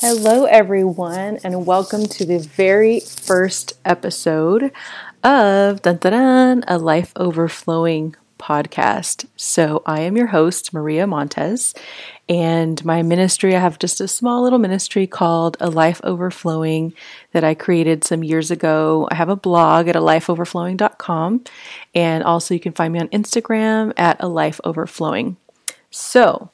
Hello, everyone, and welcome to the very first episode of Dun, Dun, Dun, a Life Overflowing podcast. So, I am your host, Maria Montez, and my ministry, I have just a small little ministry called A Life Overflowing that I created some years ago. I have a blog at a alifeoverflowing.com, and also you can find me on Instagram at a life overflowing. So,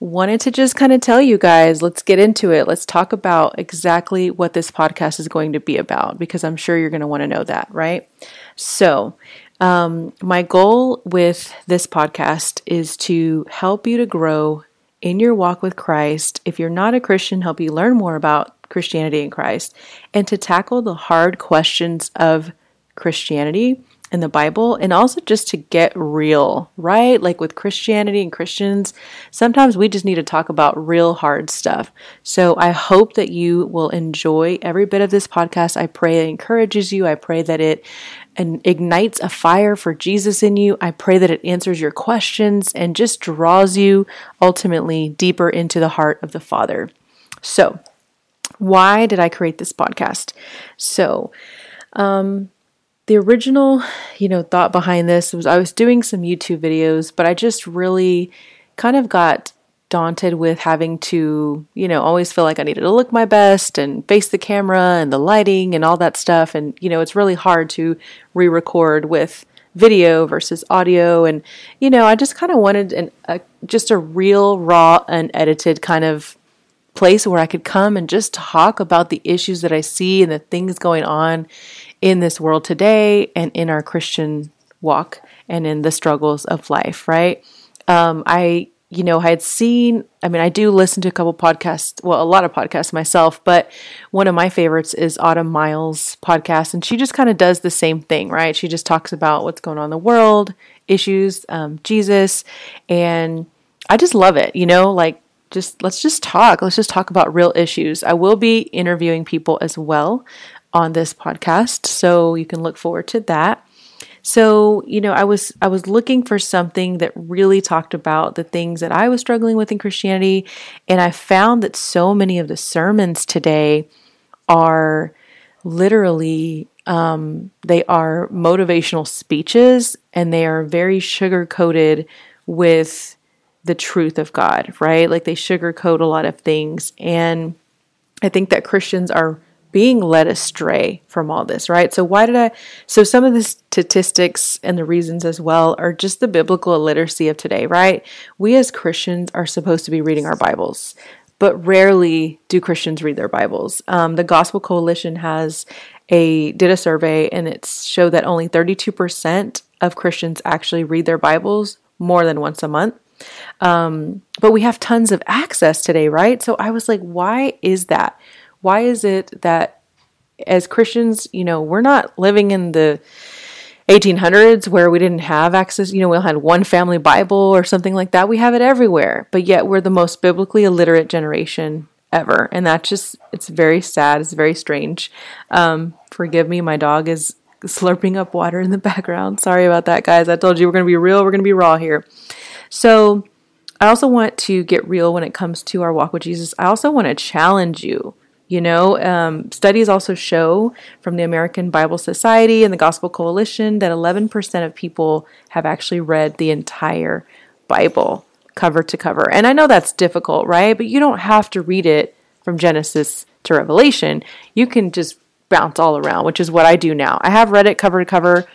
wanted to just kind of tell you guys, let's get into it. Let's talk about exactly what this podcast is going to be about because I'm sure you're going to want to know that, right? So, um, my goal with this podcast is to help you to grow in your walk with Christ. If you're not a Christian, help you learn more about Christianity and Christ and to tackle the hard questions of Christianity in the Bible and also just to get real, right? Like with Christianity and Christians, sometimes we just need to talk about real hard stuff. So I hope that you will enjoy every bit of this podcast. I pray it encourages you. I pray that it and ignites a fire for Jesus in you. I pray that it answers your questions and just draws you ultimately deeper into the heart of the Father. So, why did I create this podcast? So, um, the original, you know, thought behind this was I was doing some YouTube videos, but I just really kind of got daunted with having to, you know, always feel like I needed to look my best and face the camera and the lighting and all that stuff. And, you know, it's really hard to re record with video versus audio. And, you know, I just kind of wanted an, a, just a real, raw, unedited kind of place where I could come and just talk about the issues that I see and the things going on in this world today and in our Christian walk and in the struggles of life, right? Um, I, you know, I had seen, I mean, I do listen to a couple podcasts, well, a lot of podcasts myself, but one of my favorites is Autumn Miles' podcast. And she just kind of does the same thing, right? She just talks about what's going on in the world, issues, um, Jesus. And I just love it, you know, like just let's just talk. Let's just talk about real issues. I will be interviewing people as well on this podcast, so you can look forward to that. So, you know, I was I was looking for something that really talked about the things that I was struggling with in Christianity, and I found that so many of the sermons today are literally um, they are motivational speeches and they are very sugar coated with the truth of God, right? Like they sugarcoat a lot of things. And I think that Christians are being led astray from all this, right? So, why did I? So, some of the statistics and the reasons as well are just the biblical illiteracy of today, right? We as Christians are supposed to be reading our Bibles, but rarely do Christians read their Bibles. Um, the Gospel Coalition has a did a survey and it showed that only 32% of Christians actually read their Bibles more than once a month. Um, but we have tons of access today, right? So I was like, why is that? Why is it that as Christians, you know, we're not living in the 1800s where we didn't have access, you know, we had one family Bible or something like that. We have it everywhere, but yet we're the most biblically illiterate generation ever. And that just, it's very sad. It's very strange. Um, forgive me, my dog is slurping up water in the background. Sorry about that, guys. I told you we're going to be real, we're going to be raw here. So, I also want to get real when it comes to our walk with Jesus. I also want to challenge you. You know, um, studies also show from the American Bible Society and the Gospel Coalition that 11% of people have actually read the entire Bible cover to cover. And I know that's difficult, right? But you don't have to read it from Genesis to Revelation. You can just bounce all around, which is what I do now. I have read it cover to cover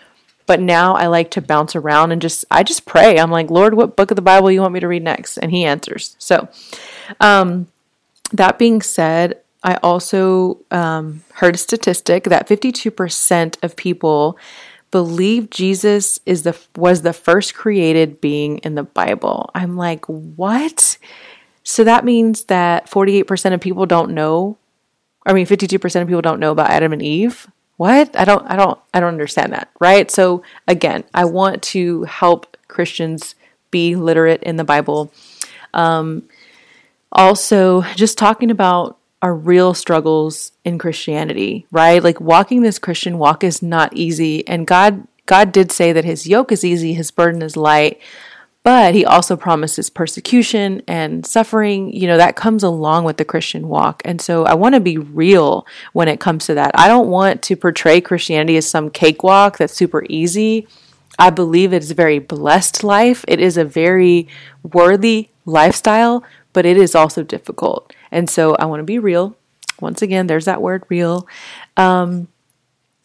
but now I like to bounce around and just I just pray. I'm like, Lord, what book of the Bible you want me to read next? And He answers. So, um, that being said, I also um, heard a statistic that 52% of people believe Jesus is the was the first created being in the Bible. I'm like, what? So that means that 48% of people don't know. I mean, 52% of people don't know about Adam and Eve what i don't i don't i don't understand that right so again i want to help christians be literate in the bible um, also just talking about our real struggles in christianity right like walking this christian walk is not easy and god god did say that his yoke is easy his burden is light But he also promises persecution and suffering. You know, that comes along with the Christian walk. And so I want to be real when it comes to that. I don't want to portray Christianity as some cakewalk that's super easy. I believe it's a very blessed life. It is a very worthy lifestyle, but it is also difficult. And so I want to be real. Once again, there's that word real. Um,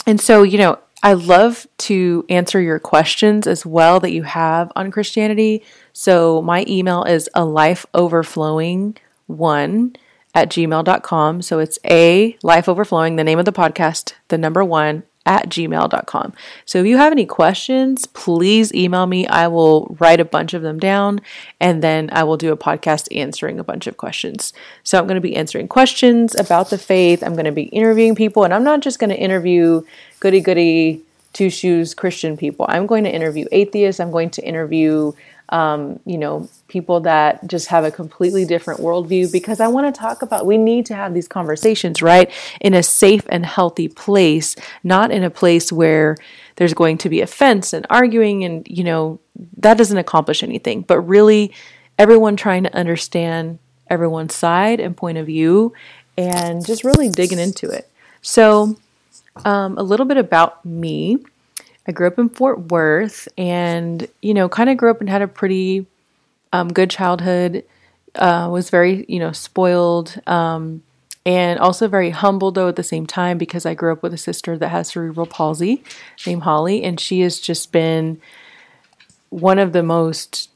and so, you know, I love to answer your questions as well that you have on Christianity. So my email is a life overflowing one at gmail.com. So it's a life overflowing, the name of the podcast, the number one at gmail.com. So if you have any questions, please email me. I will write a bunch of them down and then I will do a podcast answering a bunch of questions. So I'm going to be answering questions about the faith. I'm going to be interviewing people, and I'm not just going to interview goody goody two shoes Christian people. I'm going to interview atheists. I'm going to interview um, you know, people that just have a completely different worldview because I want to talk about, we need to have these conversations, right? In a safe and healthy place, not in a place where there's going to be offense and arguing and, you know, that doesn't accomplish anything, but really everyone trying to understand everyone's side and point of view and just really digging into it. So, um, a little bit about me. I grew up in Fort Worth and, you know, kind of grew up and had a pretty um, good childhood. Uh, was very, you know, spoiled um, and also very humble, though, at the same time, because I grew up with a sister that has cerebral palsy named Holly. And she has just been one of the most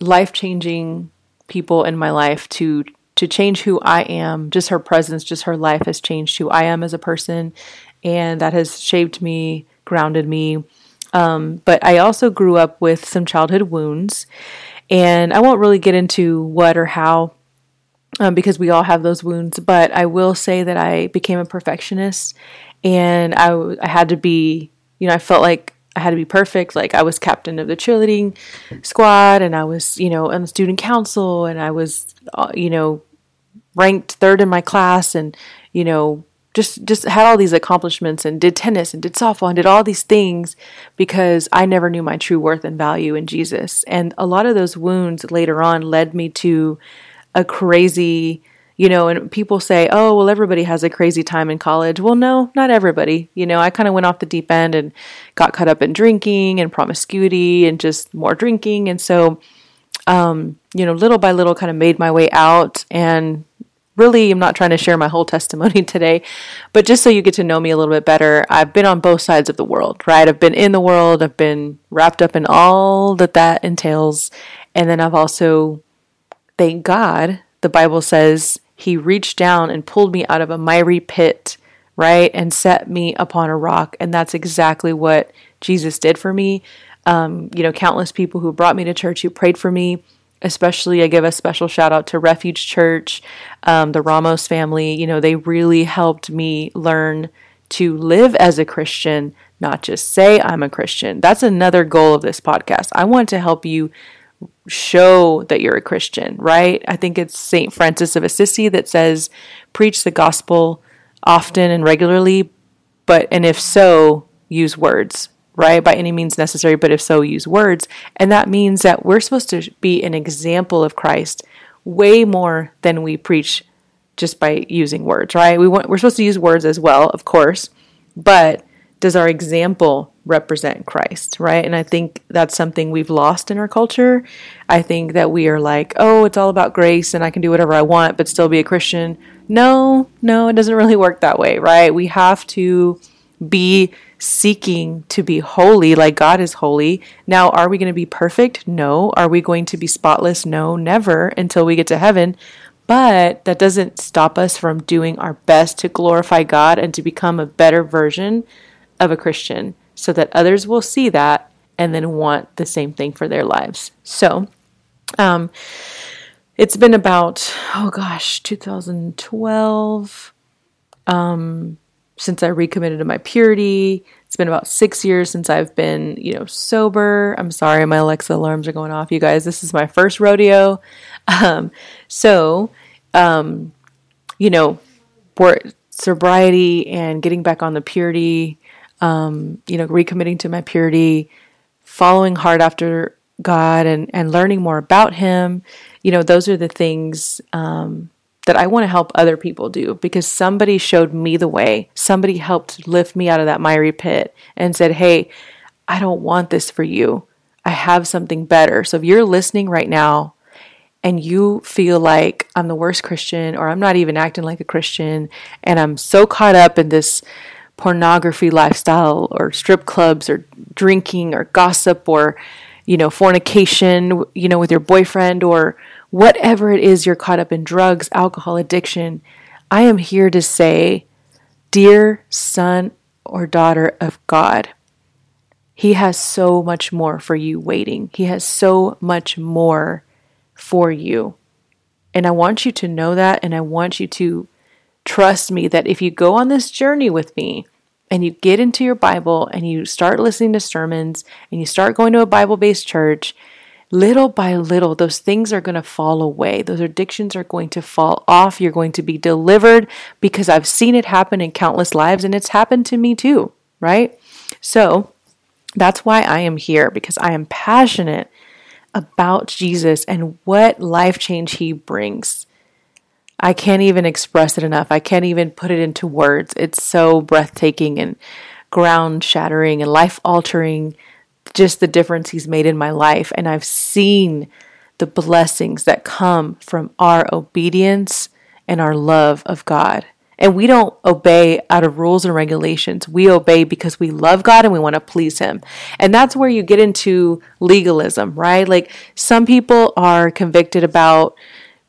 life changing people in my life to to change who I am. Just her presence, just her life has changed who I am as a person, and that has shaped me grounded me. Um, but I also grew up with some childhood wounds, and I won't really get into what or how um, because we all have those wounds. But I will say that I became a perfectionist, and I, I had to be, you know, I felt like I had to be perfect. Like I was captain of the cheerleading squad, and I was, you know, on the student council, and I was, uh, you know, ranked third in my class, and you know, just just had all these accomplishments and did tennis and did softball and did all these things because I never knew my true worth and value in Jesus. And a lot of those wounds later on led me to a crazy, you know, and people say, "Oh, well everybody has a crazy time in college." Well, no, not everybody. You know, I kind of went off the deep end and got caught up in drinking and promiscuity and just more drinking and so um, you know, little by little kind of made my way out and really I'm not trying to share my whole testimony today, but just so you get to know me a little bit better, I've been on both sides of the world, right? I've been in the world, I've been wrapped up in all that that entails, and then I've also thank God, the Bible says he reached down and pulled me out of a miry pit, right? And set me upon a rock, and that's exactly what Jesus did for me. Um, you know, countless people who brought me to church, who prayed for me, especially I give a special shout out to Refuge Church, um, the Ramos family. You know, they really helped me learn to live as a Christian, not just say I'm a Christian. That's another goal of this podcast. I want to help you show that you're a Christian, right? I think it's St. Francis of Assisi that says, preach the gospel often and regularly, but, and if so, use words right? By any means necessary, but if so, use words. And that means that we're supposed to be an example of Christ way more than we preach just by using words, right? We want, we're supposed to use words as well, of course, but does our example represent Christ, right? And I think that's something we've lost in our culture. I think that we are like, oh, it's all about grace and I can do whatever I want, but still be a Christian. No, no, it doesn't really work that way, right? We have to be seeking to be holy like God is holy. Now, are we going to be perfect? No. Are we going to be spotless? No, never until we get to heaven. But that doesn't stop us from doing our best to glorify God and to become a better version of a Christian so that others will see that and then want the same thing for their lives. So, um, it's been about, oh gosh, 2012. Um, since I recommitted to my purity. It's been about six years since I've been, you know, sober. I'm sorry, my Alexa alarms are going off, you guys. This is my first rodeo. Um, so, um, you know, for sobriety and getting back on the purity, um, you know, recommitting to my purity, following hard after God and, and learning more about Him, you know, those are the things um, that I want to help other people do because somebody showed me the way. Somebody helped lift me out of that miry pit and said, Hey, I don't want this for you. I have something better. So if you're listening right now and you feel like I'm the worst Christian or I'm not even acting like a Christian and I'm so caught up in this pornography lifestyle or strip clubs or drinking or gossip or you know fornication you know with your boyfriend or whatever it is you're caught up in drugs, alcohol, addiction, I am here to say, dear son or daughter of God, He has so much more for you waiting. He has so much more for you. And I want you to know that, and I want you to trust me that if you go on this journey with me, and you get into your Bible and you start listening to sermons and you start going to a Bible based church little by little, those things are going to fall away. Those addictions are going to fall off. You're going to be delivered because I've seen it happen in countless lives and it's happened to me too, right? So that's why I am here because I am passionate about Jesus and what life change he brings. I can't even express it enough. I can't even put it into words. It's so breathtaking and ground shattering and life altering just the difference He's made in my life. And I've seen the blessings that come from our obedience and our love of God. And we don't obey out of rules and regulations. We obey because we love God and we want to please Him. And that's where you get into legalism, right? Like some people are convicted about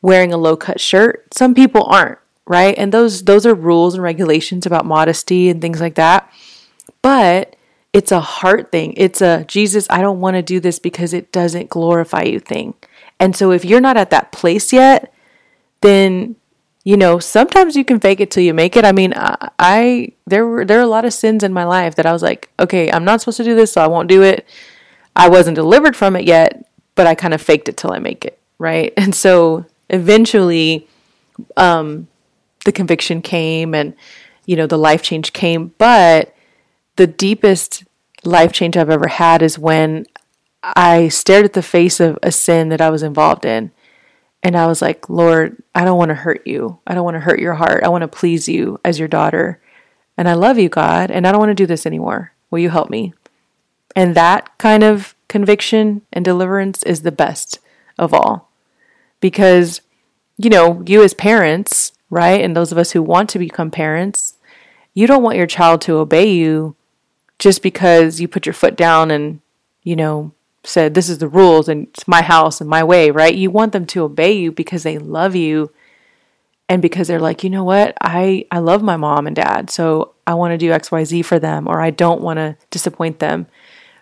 wearing a low cut shirt, some people aren't, right? And those those are rules and regulations about modesty and things like that. But it's a heart thing. It's a Jesus, I don't want to do this because it doesn't glorify you thing. And so if you're not at that place yet, then you know, sometimes you can fake it till you make it. I mean, I, I there were there are a lot of sins in my life that I was like, okay, I'm not supposed to do this, so I won't do it. I wasn't delivered from it yet, but I kind of faked it till I make it, right? And so eventually um the conviction came and you know, the life change came, but the deepest life change I've ever had is when I stared at the face of a sin that I was involved in. And I was like, Lord, I don't want to hurt you. I don't want to hurt your heart. I want to please you as your daughter. And I love you, God, and I don't want to do this anymore. Will you help me? And that kind of conviction and deliverance is the best of all. Because, you know, you as parents, right? And those of us who want to become parents, you don't want your child to obey you just because you put your foot down and, you know, said, this is the rules and it's my house and my way, right? You want them to obey you because they love you and because they're like, you know what? I, I love my mom and dad, so I want to do XYZ for them or I don't want to disappoint them,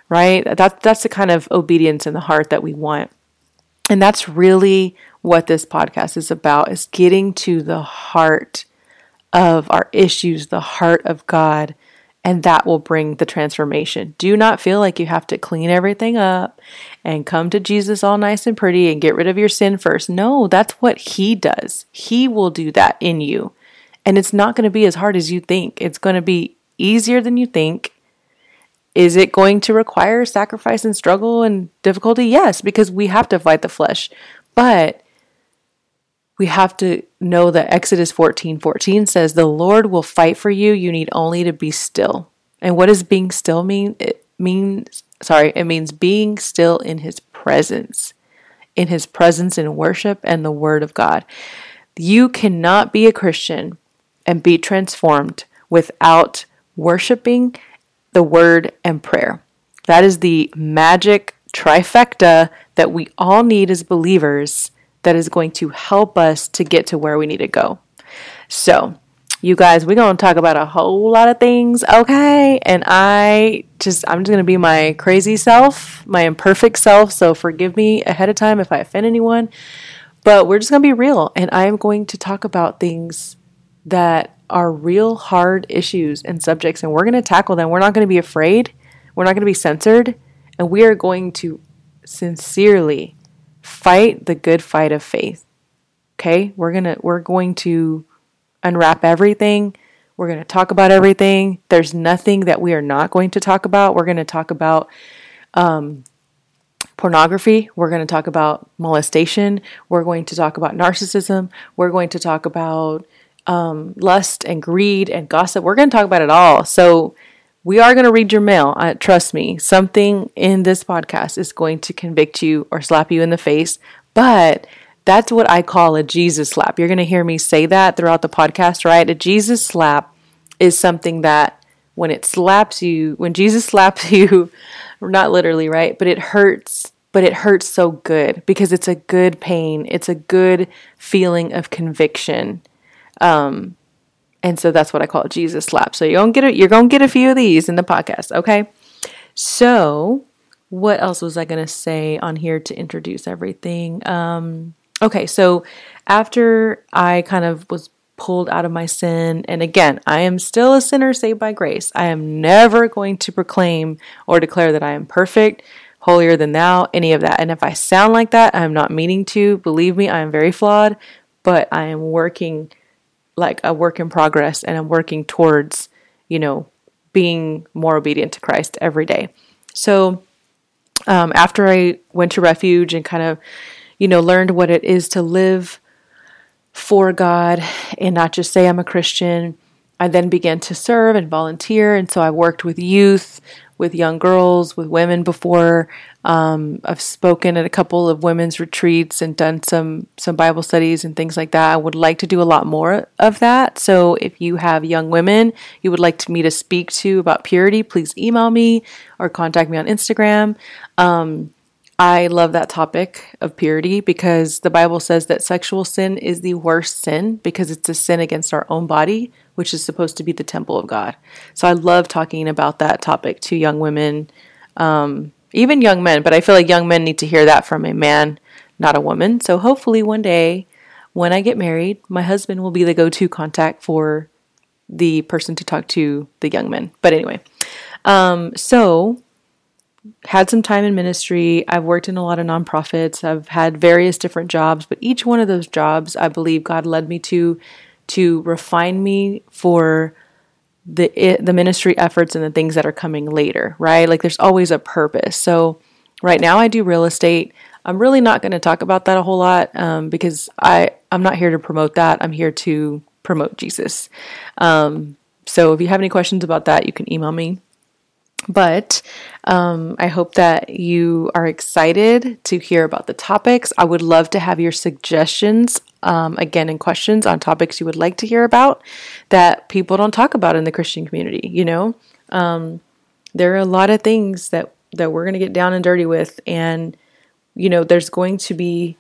right? That, that's the kind of obedience in the heart that we want. And that's really what this podcast is about is getting to the heart of our issues, the heart of God and that will bring the transformation. Do not feel like you have to clean everything up and come to Jesus all nice and pretty and get rid of your sin first. No, that's what He does. He will do that in you. And it's not going to be as hard as you think, it's going to be easier than you think. Is it going to require sacrifice and struggle and difficulty? Yes, because we have to fight the flesh. But we have to know that Exodus 14 14 says, The Lord will fight for you. You need only to be still. And what does being still mean? It means, sorry, it means being still in His presence, in His presence in worship and the Word of God. You cannot be a Christian and be transformed without worshiping the Word and prayer. That is the magic trifecta that we all need as believers that is going to help us to get to where we need to go. So, you guys, we're going to talk about a whole lot of things, okay? And I just, I'm just going to be my crazy self, my imperfect self. So, forgive me ahead of time if I offend anyone. But we're just going to be real. And I am going to talk about things that are real hard issues and subjects. And we're going to tackle them. We're not going to be afraid. We're not going to be censored. And we are going to sincerely fight the good fight of faith. Okay? We're going to we're going to unwrap everything. We're going to talk about everything. There's nothing that we are not going to talk about. We're going to talk about um, pornography. We're going to talk about molestation. We're going to talk about narcissism. We're going to talk about um, lust and greed and gossip. We're going to talk about it all. So we are going to read your mail. Uh, trust me, something in this podcast is going to convict you or slap you in the face. But that's what I call a Jesus slap. You're going to hear me say that throughout the podcast, right? A Jesus slap is something that when it slaps you, when Jesus slaps you, not literally, right? But it hurts, but it hurts so good because it's a good pain. It's a good feeling of conviction. Um, and so that's what I call Jesus slap. So you're gonna get a, you're gonna get a few of these in the podcast, okay? So what else was I gonna say on here to introduce everything? Um, okay, so after I kind of was pulled out of my sin, and again, I am still a sinner saved by grace. I am never going to proclaim or declare that I am perfect, holier than thou, any of that. And if I sound like that, I am not meaning to. Believe me, I am very flawed, but I am working like a work in progress and I'm working towards, you know, being more obedient to Christ every day. So um, after I went to refuge and kind of, you know, learned what it is to live for God and not just say I'm a Christian, I then began to serve and volunteer. And so I worked with youth, with young girls, with women before. Um, I've spoken at a couple of women's retreats and done some some Bible studies and things like that. I would like to do a lot more of that. So if you have young women you would like me to speak to about purity, please email me or contact me on Instagram. Um, I love that topic of purity because the Bible says that sexual sin is the worst sin because it's a sin against our own body, which is supposed to be the temple of God. So I love talking about that topic to young women, um, even young men, but I feel like young men need to hear that from a man, not a woman. So hopefully one day when I get married, my husband will be the go to contact for the person to talk to the young men. But anyway, um, so had some time in ministry. I've worked in a lot of nonprofits. I've had various different jobs, but each one of those jobs, I believe God led me to to refine me for the the ministry efforts and the things that are coming later, right? Like there's always a purpose. So right now I do real estate. I'm really not going to talk about that a whole lot um, because I I'm not here to promote that. I'm here to promote Jesus. Um, so if you have any questions about that, you can email me. But um, I hope that you are excited to hear about the topics. I would love to have your suggestions, um, again, and questions on topics you would like to hear about that people don't talk about in the Christian community. You know, um, there are a lot of things that that we're going to get down and dirty with, and you know, there's going to be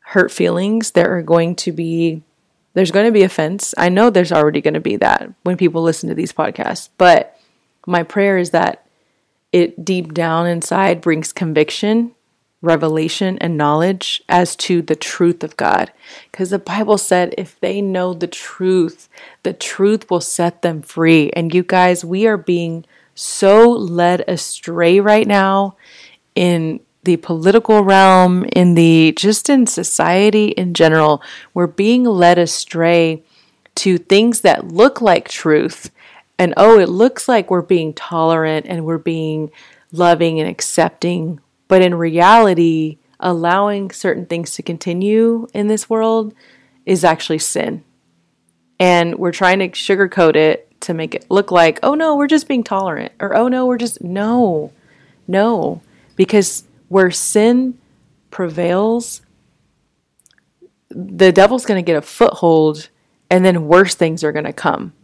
hurt feelings. There are going to be there's going to be offense. I know there's already going to be that when people listen to these podcasts, but my prayer is that it deep down inside brings conviction, revelation, and knowledge as to the truth of God. Because the Bible said if they know the truth, the truth will set them free. And you guys, we are being so led astray right now in the political realm, in the just in society in general. We're being led astray to things that look like truth and oh, it looks like we're being tolerant and we're being loving and accepting, but in reality, allowing certain things to continue in this world is actually sin. And we're trying to sugarcoat it to make it look like, oh no, we're just being tolerant, or oh no, we're just, no, no. Because where sin prevails, the devil's going to get a foothold, and then worse things are going to come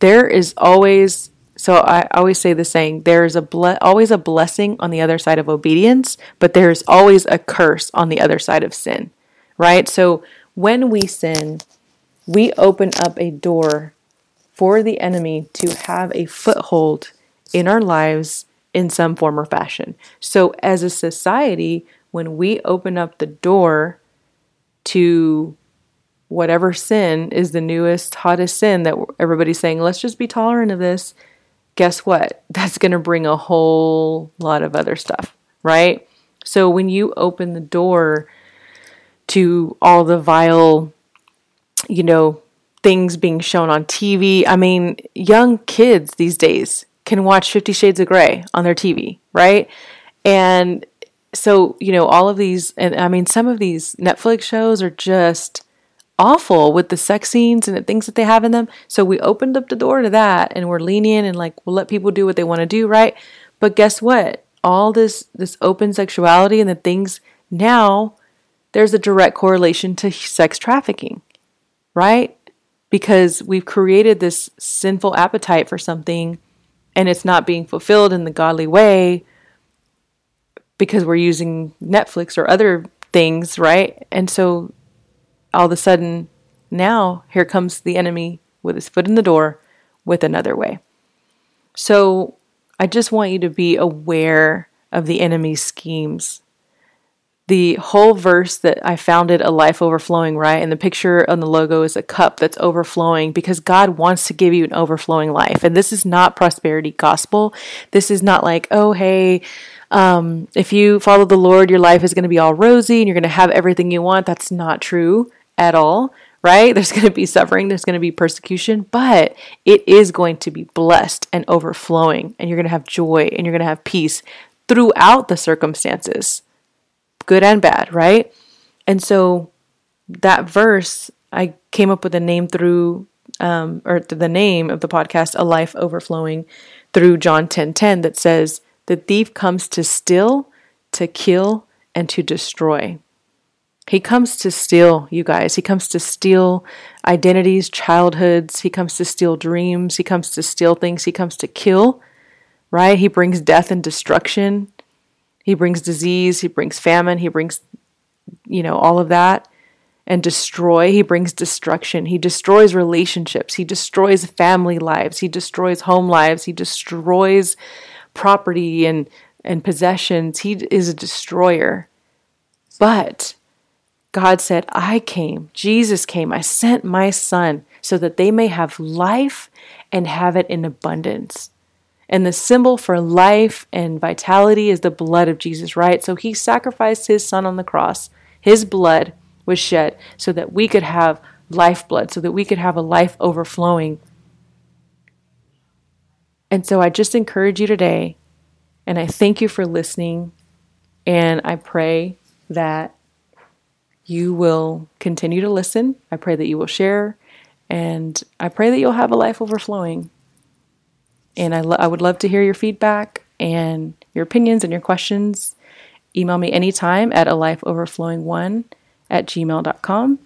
there is always so I always say the saying there is a ble- always a blessing on the other side of obedience, but there is always a curse on the other side of sin. Right? So when we sin, we open up a door for the enemy to have a foothold in our lives in some form or fashion. So as a society, when we open up the door to whatever sin is the newest, hottest sin that everybody's saying, let's just be tolerant of this, guess what? That's going to bring a whole lot of other stuff, right? So when you open the door to all the vile, you know, things being shown on TV, I mean, young kids these days can watch 50 Shades of Grey on their TV, right? And so, you know, all of these, and I mean, some of these Netflix shows are just awful with the sex scenes and the things that they have in them. So we opened up the door to that and we're lenient and like we'll let people do what they want to do, right? But guess what? All this this open sexuality and the things now there's a direct correlation to sex trafficking, right? Because we've created this sinful appetite for something and it's not being fulfilled in the godly way because we're using Netflix or other things, right? And so all of a sudden, now here comes the enemy with his foot in the door with another way. So I just want you to be aware of the enemy's schemes. The whole verse that I founded a life overflowing, right? And the picture on the logo is a cup that's overflowing because God wants to give you an overflowing life. And this is not prosperity gospel. This is not like, oh, hey, um, if you follow the Lord, your life is going to be all rosy and you're going to have everything you want. That's not true at all, right? There's going to be suffering, there's going to be persecution, but it is going to be blessed and overflowing, and you're going to have joy and you're going to have peace throughout the circumstances, good and bad, right? And so that verse, I came up with a name through, um, or the name of the podcast, A Life Overflowing, through John 10 10, that says, The thief comes to steal, to kill, and to destroy. He comes to steal, you guys. He comes to steal identities, childhoods. He comes to steal dreams. He comes to steal things. He comes to kill, right? He brings death and destruction. He brings disease. He brings famine. He brings, you know, all of that and destroy. He brings destruction. He destroys relationships. He destroys family lives. He destroys home lives. He destroys property and, and possessions. He is a destroyer. But God said, I came, Jesus came, I sent my son so that they may have life and have it in abundance. And the symbol for life and vitality is the blood of Jesus, right? So he sacrificed his son on the cross. His blood was shed so that we could have lifeblood, so that we could have a life overflowing. And so I just encourage you today, and I thank you for listening, and I pray that you will continue to listen. I pray that you will share, and I pray that you'll have a life overflowing. And I, lo- I would love to hear your feedback and your opinions and your questions. Email me anytime at a life overflowing one at gmail.com.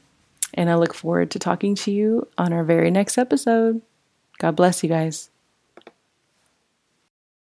And I look forward to talking to you on our very next episode. God bless you guys.